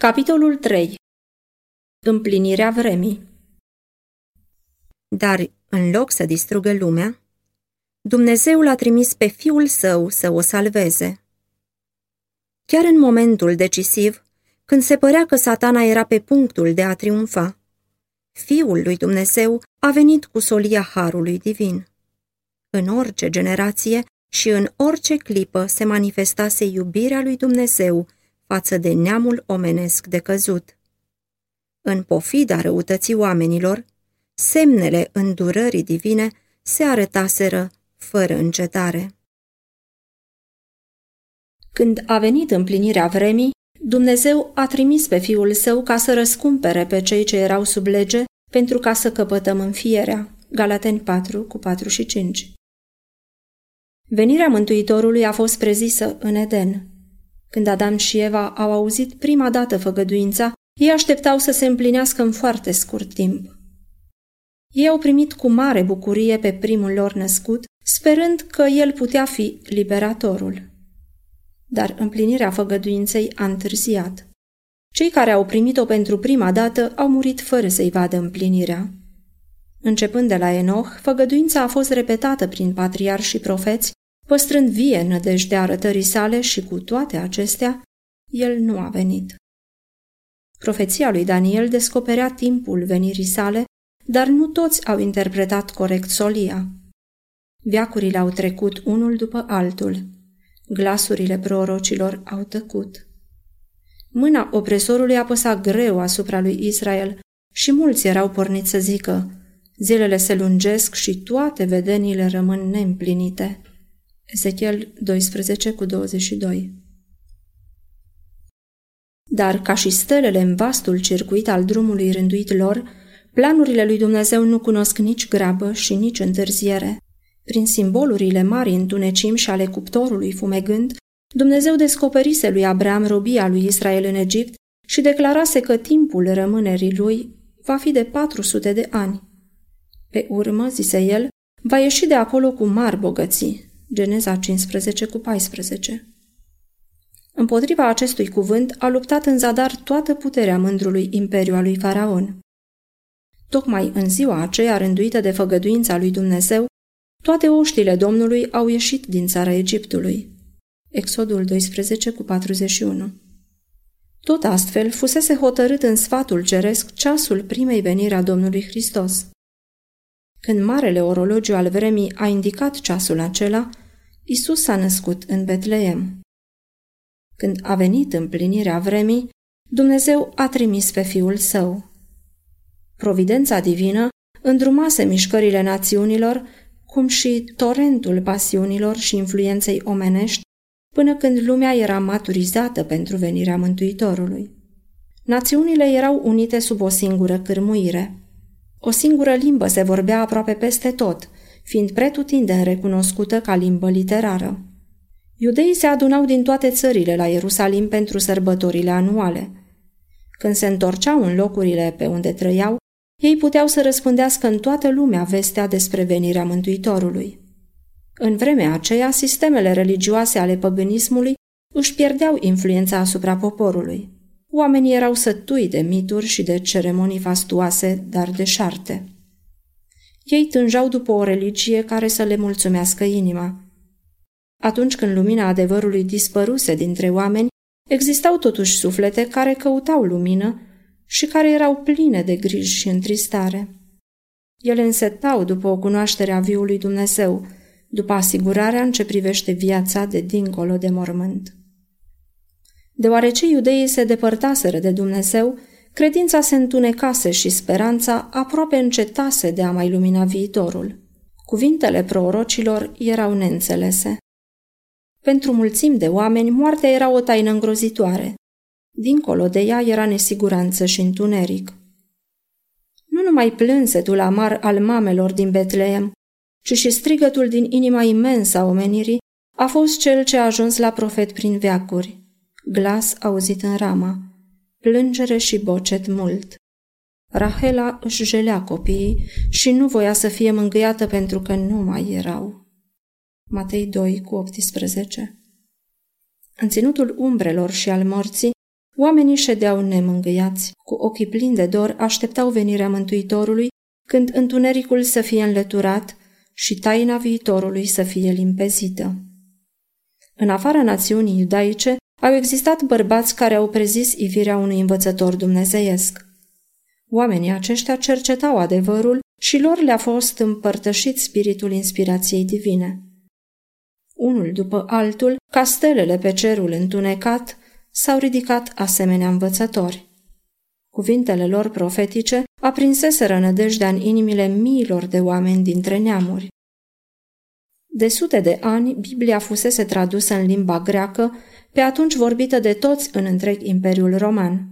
Capitolul 3 Împlinirea vremii Dar, în loc să distrugă lumea, Dumnezeu l-a trimis pe Fiul Său să o salveze. Chiar în momentul decisiv, când se părea că satana era pe punctul de a triumfa, Fiul lui Dumnezeu a venit cu solia Harului Divin. În orice generație și în orice clipă se manifestase iubirea lui Dumnezeu față de neamul omenesc de căzut. În pofida răutății oamenilor, semnele îndurării divine se arătaseră fără încetare. Când a venit împlinirea vremii, Dumnezeu a trimis pe Fiul Său ca să răscumpere pe cei ce erau sub lege pentru ca să căpătăm înfierea. Galateni 4 cu 4 și 5 Venirea Mântuitorului a fost prezisă în Eden. Când Adam și Eva au auzit prima dată făgăduința, ei așteptau să se împlinească în foarte scurt timp. Ei au primit cu mare bucurie pe primul lor născut, sperând că el putea fi liberatorul. Dar împlinirea făgăduinței a întârziat. Cei care au primit-o pentru prima dată au murit fără să-i vadă împlinirea. Începând de la Enoch, făgăduința a fost repetată prin patriarhi și profeți, păstrând vie nădejdea arătării sale și cu toate acestea, el nu a venit. Profeția lui Daniel descoperea timpul venirii sale, dar nu toți au interpretat corect solia. Viacurile au trecut unul după altul. Glasurile prorocilor au tăcut. Mâna opresorului apăsa greu asupra lui Israel și mulți erau porniți să zică, zilele se lungesc și toate vedenile rămân neîmplinite. Ezechiel 12 cu 22 Dar ca și stelele în vastul circuit al drumului rânduit lor, planurile lui Dumnezeu nu cunosc nici grabă și nici întârziere. Prin simbolurile mari întunecim și ale cuptorului fumegând, Dumnezeu descoperise lui Abraham robia lui Israel în Egipt și declarase că timpul rămânerii lui va fi de 400 de ani. Pe urmă, zise el, va ieși de acolo cu mari bogății. Geneza 15 cu 14 Împotriva acestui cuvânt a luptat în zadar toată puterea mândrului imperiu al lui Faraon. Tocmai în ziua aceea rânduită de făgăduința lui Dumnezeu, toate oștile Domnului au ieșit din țara Egiptului. Exodul 12 cu 41 Tot astfel fusese hotărât în sfatul ceresc ceasul primei veniri a Domnului Hristos. Când marele orologiu al vremii a indicat ceasul acela, Isus s-a născut în Betleem. Când a venit împlinirea vremii, Dumnezeu a trimis pe Fiul Său. Providența divină îndrumase mișcările națiunilor, cum și torentul pasiunilor și influenței omenești, până când lumea era maturizată pentru venirea Mântuitorului. Națiunile erau unite sub o singură cârmuire. O singură limbă se vorbea aproape peste tot, fiind pretutindeni recunoscută ca limbă literară. Iudeii se adunau din toate țările la Ierusalim pentru sărbătorile anuale. Când se întorceau în locurile pe unde trăiau, ei puteau să răspândească în toată lumea vestea despre venirea Mântuitorului. În vremea aceea, sistemele religioase ale păgânismului își pierdeau influența asupra poporului. Oamenii erau sătui de mituri și de ceremonii fastuoase, dar deșarte. Ei tânjau după o religie care să le mulțumească inima. Atunci când lumina adevărului dispăruse dintre oameni, existau totuși suflete care căutau lumină și care erau pline de griji și întristare. Ele însetau după o cunoaștere a viului Dumnezeu, după asigurarea în ce privește viața de dincolo de mormânt. Deoarece iudeii se depărtaseră de Dumnezeu, credința se întunecase și speranța aproape încetase de a mai lumina viitorul. Cuvintele prorocilor erau neînțelese. Pentru mulțimi de oameni, moartea era o taină îngrozitoare. Dincolo de ea era nesiguranță și întuneric. Nu numai plânsetul amar al mamelor din Betleem, ci și strigătul din inima imensă a omenirii a fost cel ce a ajuns la profet prin veacuri. Glas auzit în rama, plângere și bocet mult. Rahela își jelea copiii și nu voia să fie mângâiată pentru că nu mai erau. Matei 2 cu 18 În ținutul umbrelor și al morții, Oamenii ședeau nemângâiați, cu ochii plini de dor, așteptau venirea Mântuitorului, când întunericul să fie înlăturat și taina viitorului să fie limpezită. În afara națiunii iudaice au existat bărbați care au prezis ivirea unui învățător dumnezeiesc. Oamenii aceștia cercetau adevărul și lor le-a fost împărtășit spiritul inspirației divine. Unul după altul, castelele pe cerul întunecat s-au ridicat asemenea învățători. Cuvintele lor profetice aprinseseră nădejdea în inimile miilor de oameni dintre neamuri. De sute de ani, Biblia fusese tradusă în limba greacă, pe atunci vorbită de toți în întreg Imperiul Roman.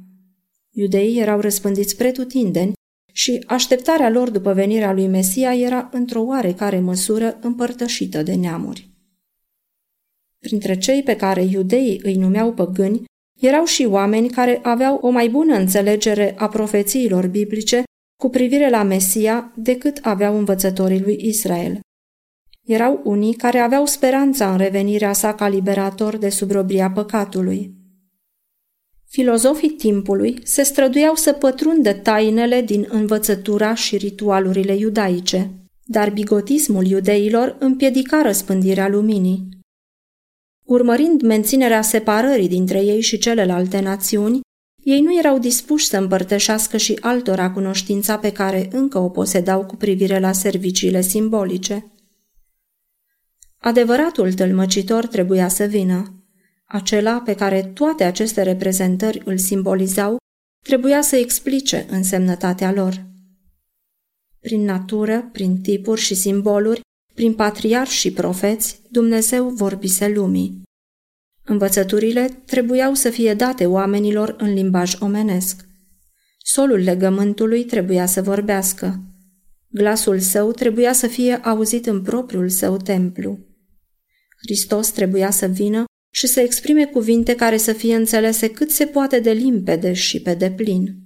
Iudeii erau răspândiți pretutindeni și așteptarea lor după venirea lui Mesia era într-o oarecare măsură împărtășită de neamuri. Printre cei pe care iudeii îi numeau păgâni, erau și oameni care aveau o mai bună înțelegere a profețiilor biblice cu privire la Mesia decât aveau învățătorii lui Israel. Erau unii care aveau speranța în revenirea sa ca liberator de subrobria păcatului. Filozofii timpului se străduiau să pătrundă tainele din învățătura și ritualurile iudaice, dar bigotismul iudeilor împiedica răspândirea luminii. Urmărind menținerea separării dintre ei și celelalte națiuni, ei nu erau dispuși să împărtășească și altora cunoștința pe care încă o posedau cu privire la serviciile simbolice. Adevăratul tălmăcitor trebuia să vină. Acela pe care toate aceste reprezentări îl simbolizau, trebuia să explice însemnătatea lor. Prin natură, prin tipuri și simboluri, prin patriarhi și profeți, Dumnezeu vorbise lumii. Învățăturile trebuiau să fie date oamenilor în limbaj omenesc. Solul legământului trebuia să vorbească. Glasul său trebuia să fie auzit în propriul său templu. Hristos trebuia să vină și să exprime cuvinte care să fie înțelese cât se poate de limpede și pe deplin.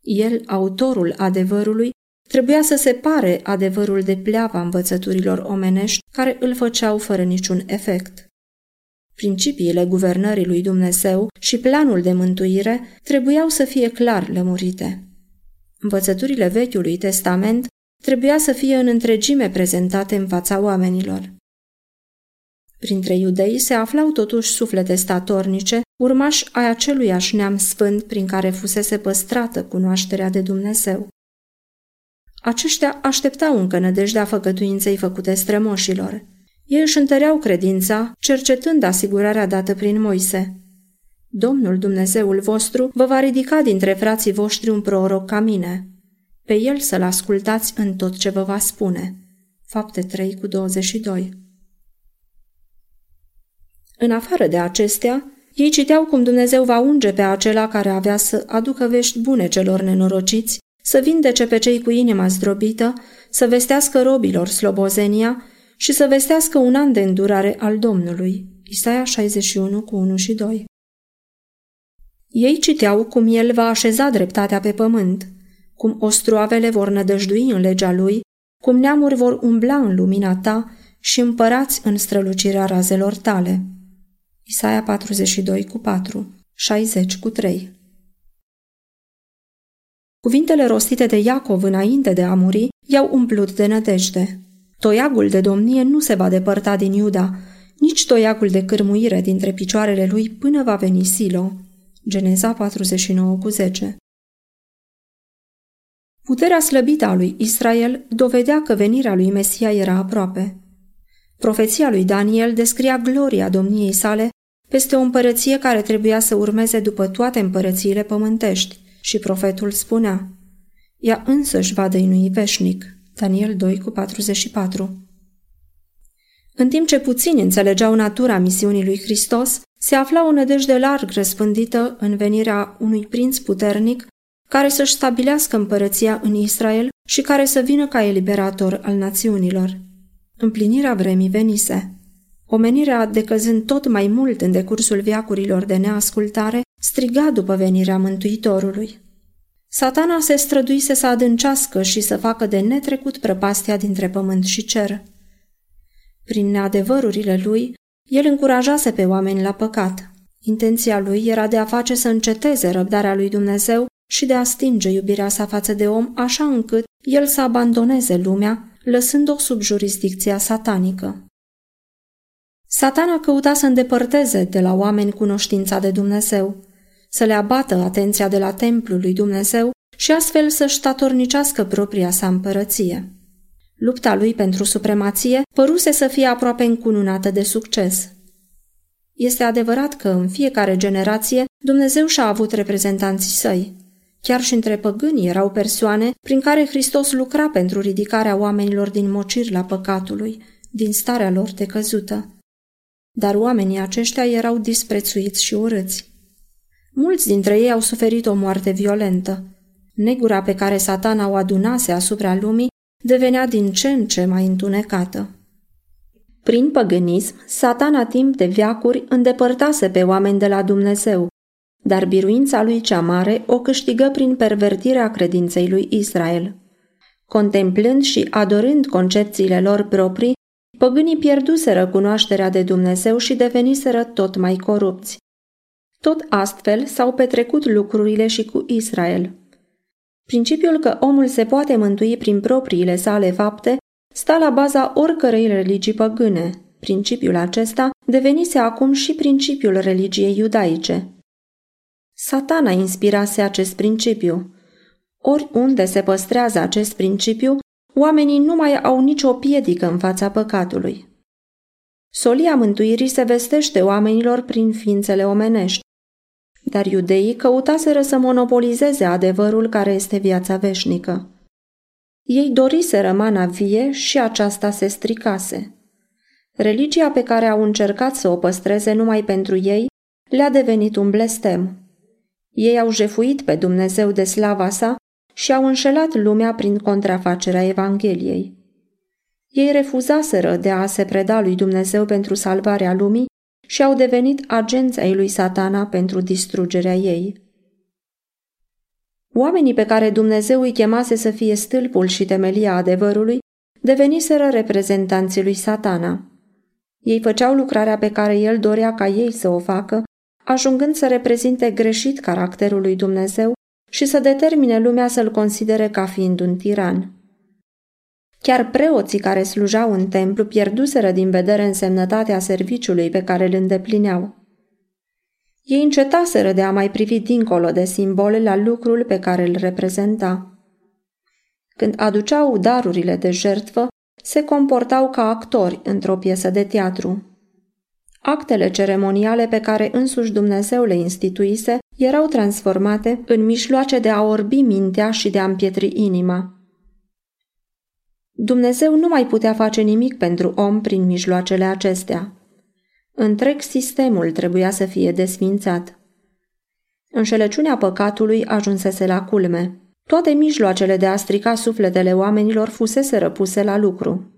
El, autorul adevărului, trebuia să separe adevărul de pleava învățăturilor omenești care îl făceau fără niciun efect. Principiile guvernării lui Dumnezeu și planul de mântuire trebuiau să fie clar lămurite. Învățăturile Vechiului Testament trebuia să fie în întregime prezentate în fața oamenilor. Printre iudei se aflau totuși suflete statornice, urmași ai aceluiași neam sfânt prin care fusese păstrată cunoașterea de Dumnezeu. Aceștia așteptau încă nădejdea făcătuinței făcute strămoșilor. Ei își întăreau credința, cercetând asigurarea dată prin Moise. Domnul Dumnezeul vostru vă va ridica dintre frații voștri un proroc ca mine. Pe el să-l ascultați în tot ce vă va spune. Fapte 3 cu 22 În afară de acestea, ei citeau cum Dumnezeu va unge pe acela care avea să aducă vești bune celor nenorociți, să vindece pe cei cu inima zdrobită, să vestească robilor slobozenia și să vestească un an de îndurare al Domnului. Isaia 61 cu 1 și 2 Ei citeau cum El va așeza dreptatea pe pământ, cum ostroavele vor nădăjdui în legea Lui, cum neamuri vor umbla în lumina Ta și împărați în strălucirea razelor Tale. Isaia 42 cu 4, 60 cu 3 Cuvintele rostite de Iacov înainte de a muri i-au umplut de nădejde. Toiagul de domnie nu se va depărta din Iuda, nici toiagul de cârmuire dintre picioarele lui până va veni Silo. Geneza 49 cu 10 Puterea slăbită a lui Israel dovedea că venirea lui Mesia era aproape. Profeția lui Daniel descria gloria domniei sale peste o împărăție care trebuia să urmeze după toate împărățiile pământești și profetul spunea, ea însăși va dăinui veșnic. Daniel 2 cu 44 În timp ce puțini înțelegeau natura misiunii lui Hristos, se afla o nădejde larg răspândită în venirea unui prinț puternic care să-și stabilească împărăția în Israel și care să vină ca eliberator al națiunilor. Împlinirea vremii venise. Omenirea, decăzând tot mai mult în decursul viacurilor de neascultare, striga după venirea Mântuitorului. Satana se străduise să adâncească și să facă de netrecut prăpastia dintre pământ și cer. Prin neadevărurile lui, el încurajase pe oameni la păcat. Intenția lui era de a face să înceteze răbdarea lui Dumnezeu și de a stinge iubirea sa față de om, așa încât el să abandoneze lumea, lăsând-o sub jurisdicția satanică. Satana căuta să îndepărteze de la oameni cunoștința de Dumnezeu, să le abată atenția de la templul lui Dumnezeu și astfel să-și statornicească propria sa împărăție. Lupta lui pentru supremație păruse să fie aproape încununată de succes. Este adevărat că în fiecare generație Dumnezeu și-a avut reprezentanții săi. Chiar și între păgâni erau persoane prin care Hristos lucra pentru ridicarea oamenilor din mocir la păcatului, din starea lor de căzută. Dar oamenii aceștia erau disprețuiți și urâți. Mulți dintre ei au suferit o moarte violentă. Negura pe care satana o adunase asupra lumii devenea din ce în ce mai întunecată. Prin păgânism, satana timp de viacuri îndepărtase pe oameni de la Dumnezeu, dar biruința lui cea mare o câștigă prin pervertirea credinței lui Israel. Contemplând și adorând concepțiile lor proprii, păgânii pierduseră cunoașterea de Dumnezeu și deveniseră tot mai corupți. Tot astfel s-au petrecut lucrurile și cu Israel. Principiul că omul se poate mântui prin propriile sale fapte sta la baza oricărei religii păgâne. Principiul acesta devenise acum și principiul religiei iudaice. Satana inspirase acest principiu. Oriunde se păstrează acest principiu, oamenii nu mai au nicio piedică în fața păcatului. Solia mântuirii se vestește oamenilor prin ființele omenești, dar iudeii căutaseră să monopolizeze adevărul care este viața veșnică. Ei doriseră mana vie și aceasta se stricase. Religia pe care au încercat să o păstreze numai pentru ei le-a devenit un blestem. Ei au jefuit pe Dumnezeu de slava sa și au înșelat lumea prin contrafacerea Evangheliei. Ei refuzaseră de a se preda lui Dumnezeu pentru salvarea lumii și au devenit agenți ai lui satana pentru distrugerea ei. Oamenii pe care Dumnezeu îi chemase să fie stâlpul și temelia adevărului deveniseră reprezentanții lui satana. Ei făceau lucrarea pe care el dorea ca ei să o facă, ajungând să reprezinte greșit caracterul lui Dumnezeu și să determine lumea să-l considere ca fiind un tiran. Chiar preoții care slujau în templu pierduseră din vedere însemnătatea serviciului pe care îl îndeplineau. Ei încetaseră de a mai privi dincolo de simbole la lucrul pe care îl reprezenta. Când aduceau darurile de jertvă, se comportau ca actori într-o piesă de teatru. Actele ceremoniale pe care însuși Dumnezeu le instituise erau transformate în mijloace de a orbi mintea și de a împietri inima. Dumnezeu nu mai putea face nimic pentru om prin mijloacele acestea. Întreg sistemul trebuia să fie desfințat. Înșelăciunea păcatului ajunsese la culme. Toate mijloacele de a strica sufletele oamenilor fusese răpuse la lucru.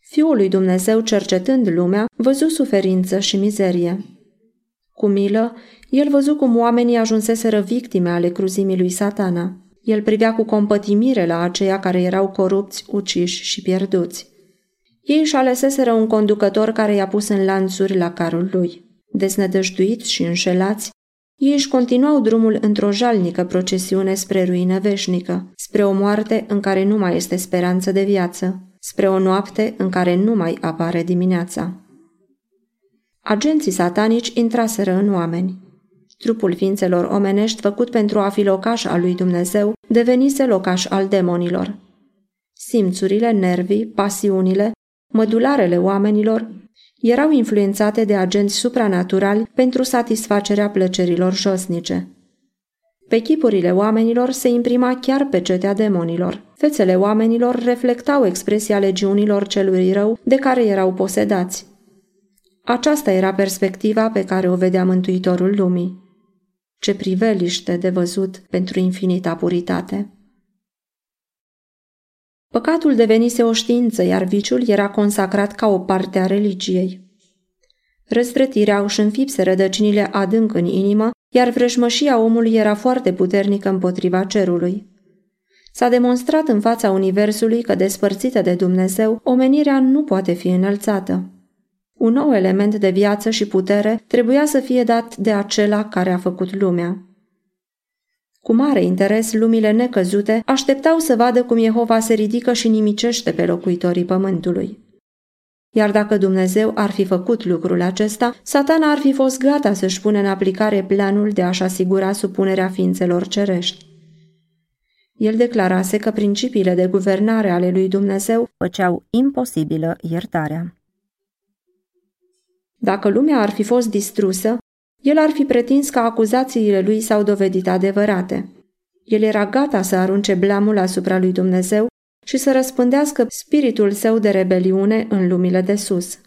Fiul lui Dumnezeu, cercetând lumea, văzu suferință și mizerie. Cu milă, el văzu cum oamenii ajunseseră victime ale cruzimii lui satana. El privea cu compătimire la aceia care erau corupți, uciși și pierduți. Ei își aleseseră un conducător care i-a pus în lanțuri la carul lui. Deznădăjduiți și înșelați, ei își continuau drumul într-o jalnică procesiune spre ruină veșnică, spre o moarte în care nu mai este speranță de viață, spre o noapte în care nu mai apare dimineața. Agenții satanici intraseră în oameni. Trupul ființelor omenești făcut pentru a fi locaș al lui Dumnezeu devenise locaș al demonilor. Simțurile, nervii, pasiunile, mădularele oamenilor erau influențate de agenți supranaturali pentru satisfacerea plăcerilor josnice. Pe chipurile oamenilor se imprima chiar pecetea demonilor. Fețele oamenilor reflectau expresia legiunilor celui rău de care erau posedați. Aceasta era perspectiva pe care o vedea Mântuitorul lumii. Ce priveliște de văzut pentru infinita puritate! Păcatul devenise o știință, iar viciul era consacrat ca o parte a religiei. Răzvrătirea își înfipse rădăcinile adânc în inimă, iar vrăjmășia omului era foarte puternică împotriva cerului. S-a demonstrat în fața Universului că, despărțită de Dumnezeu, omenirea nu poate fi înălțată. Un nou element de viață și putere trebuia să fie dat de acela care a făcut lumea. Cu mare interes, lumile necăzute așteptau să vadă cum Jehova se ridică și nimicește pe locuitorii pământului. Iar dacă Dumnezeu ar fi făcut lucrul acesta, satana ar fi fost gata să-și pună în aplicare planul de a-și asigura supunerea ființelor cerești. El declarase că principiile de guvernare ale lui Dumnezeu făceau imposibilă iertarea. Dacă lumea ar fi fost distrusă, el ar fi pretins că acuzațiile lui s-au dovedit adevărate. El era gata să arunce blamul asupra lui Dumnezeu și să răspândească spiritul său de rebeliune în lumile de sus.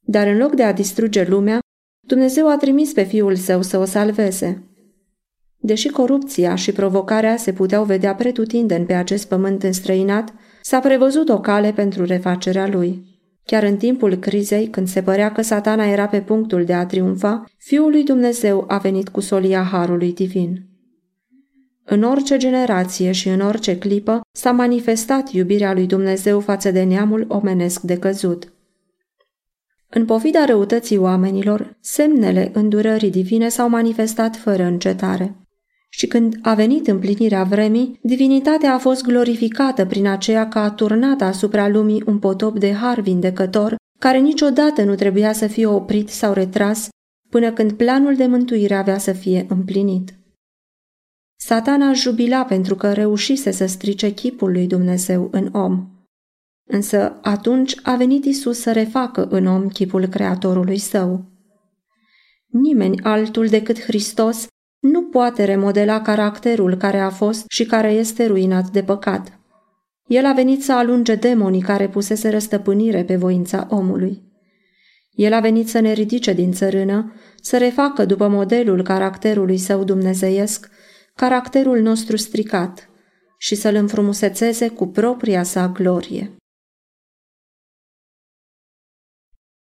Dar în loc de a distruge lumea, Dumnezeu a trimis pe fiul său să o salveze. Deși corupția și provocarea se puteau vedea pretutindeni pe acest pământ înstrăinat, s-a prevăzut o cale pentru refacerea lui. Chiar în timpul crizei, când se părea că satana era pe punctul de a triumfa, Fiul lui Dumnezeu a venit cu solia Harului Divin. În orice generație și în orice clipă s-a manifestat iubirea lui Dumnezeu față de neamul omenesc de căzut. În pofida răutății oamenilor, semnele îndurării divine s-au manifestat fără încetare. Și când a venit împlinirea vremii, divinitatea a fost glorificată prin aceea că a turnat asupra lumii un potop de har vindecător, care niciodată nu trebuia să fie oprit sau retras până când planul de mântuire avea să fie împlinit. Satana jubila pentru că reușise să strice chipul lui Dumnezeu în om. Însă atunci a venit Isus să refacă în om chipul Creatorului său. Nimeni altul decât Hristos nu poate remodela caracterul care a fost și care este ruinat de păcat. El a venit să alunge demonii care pusese răstăpânire pe voința omului. El a venit să ne ridice din țărână, să refacă după modelul caracterului său dumnezeiesc, caracterul nostru stricat și să-l înfrumusețeze cu propria sa glorie.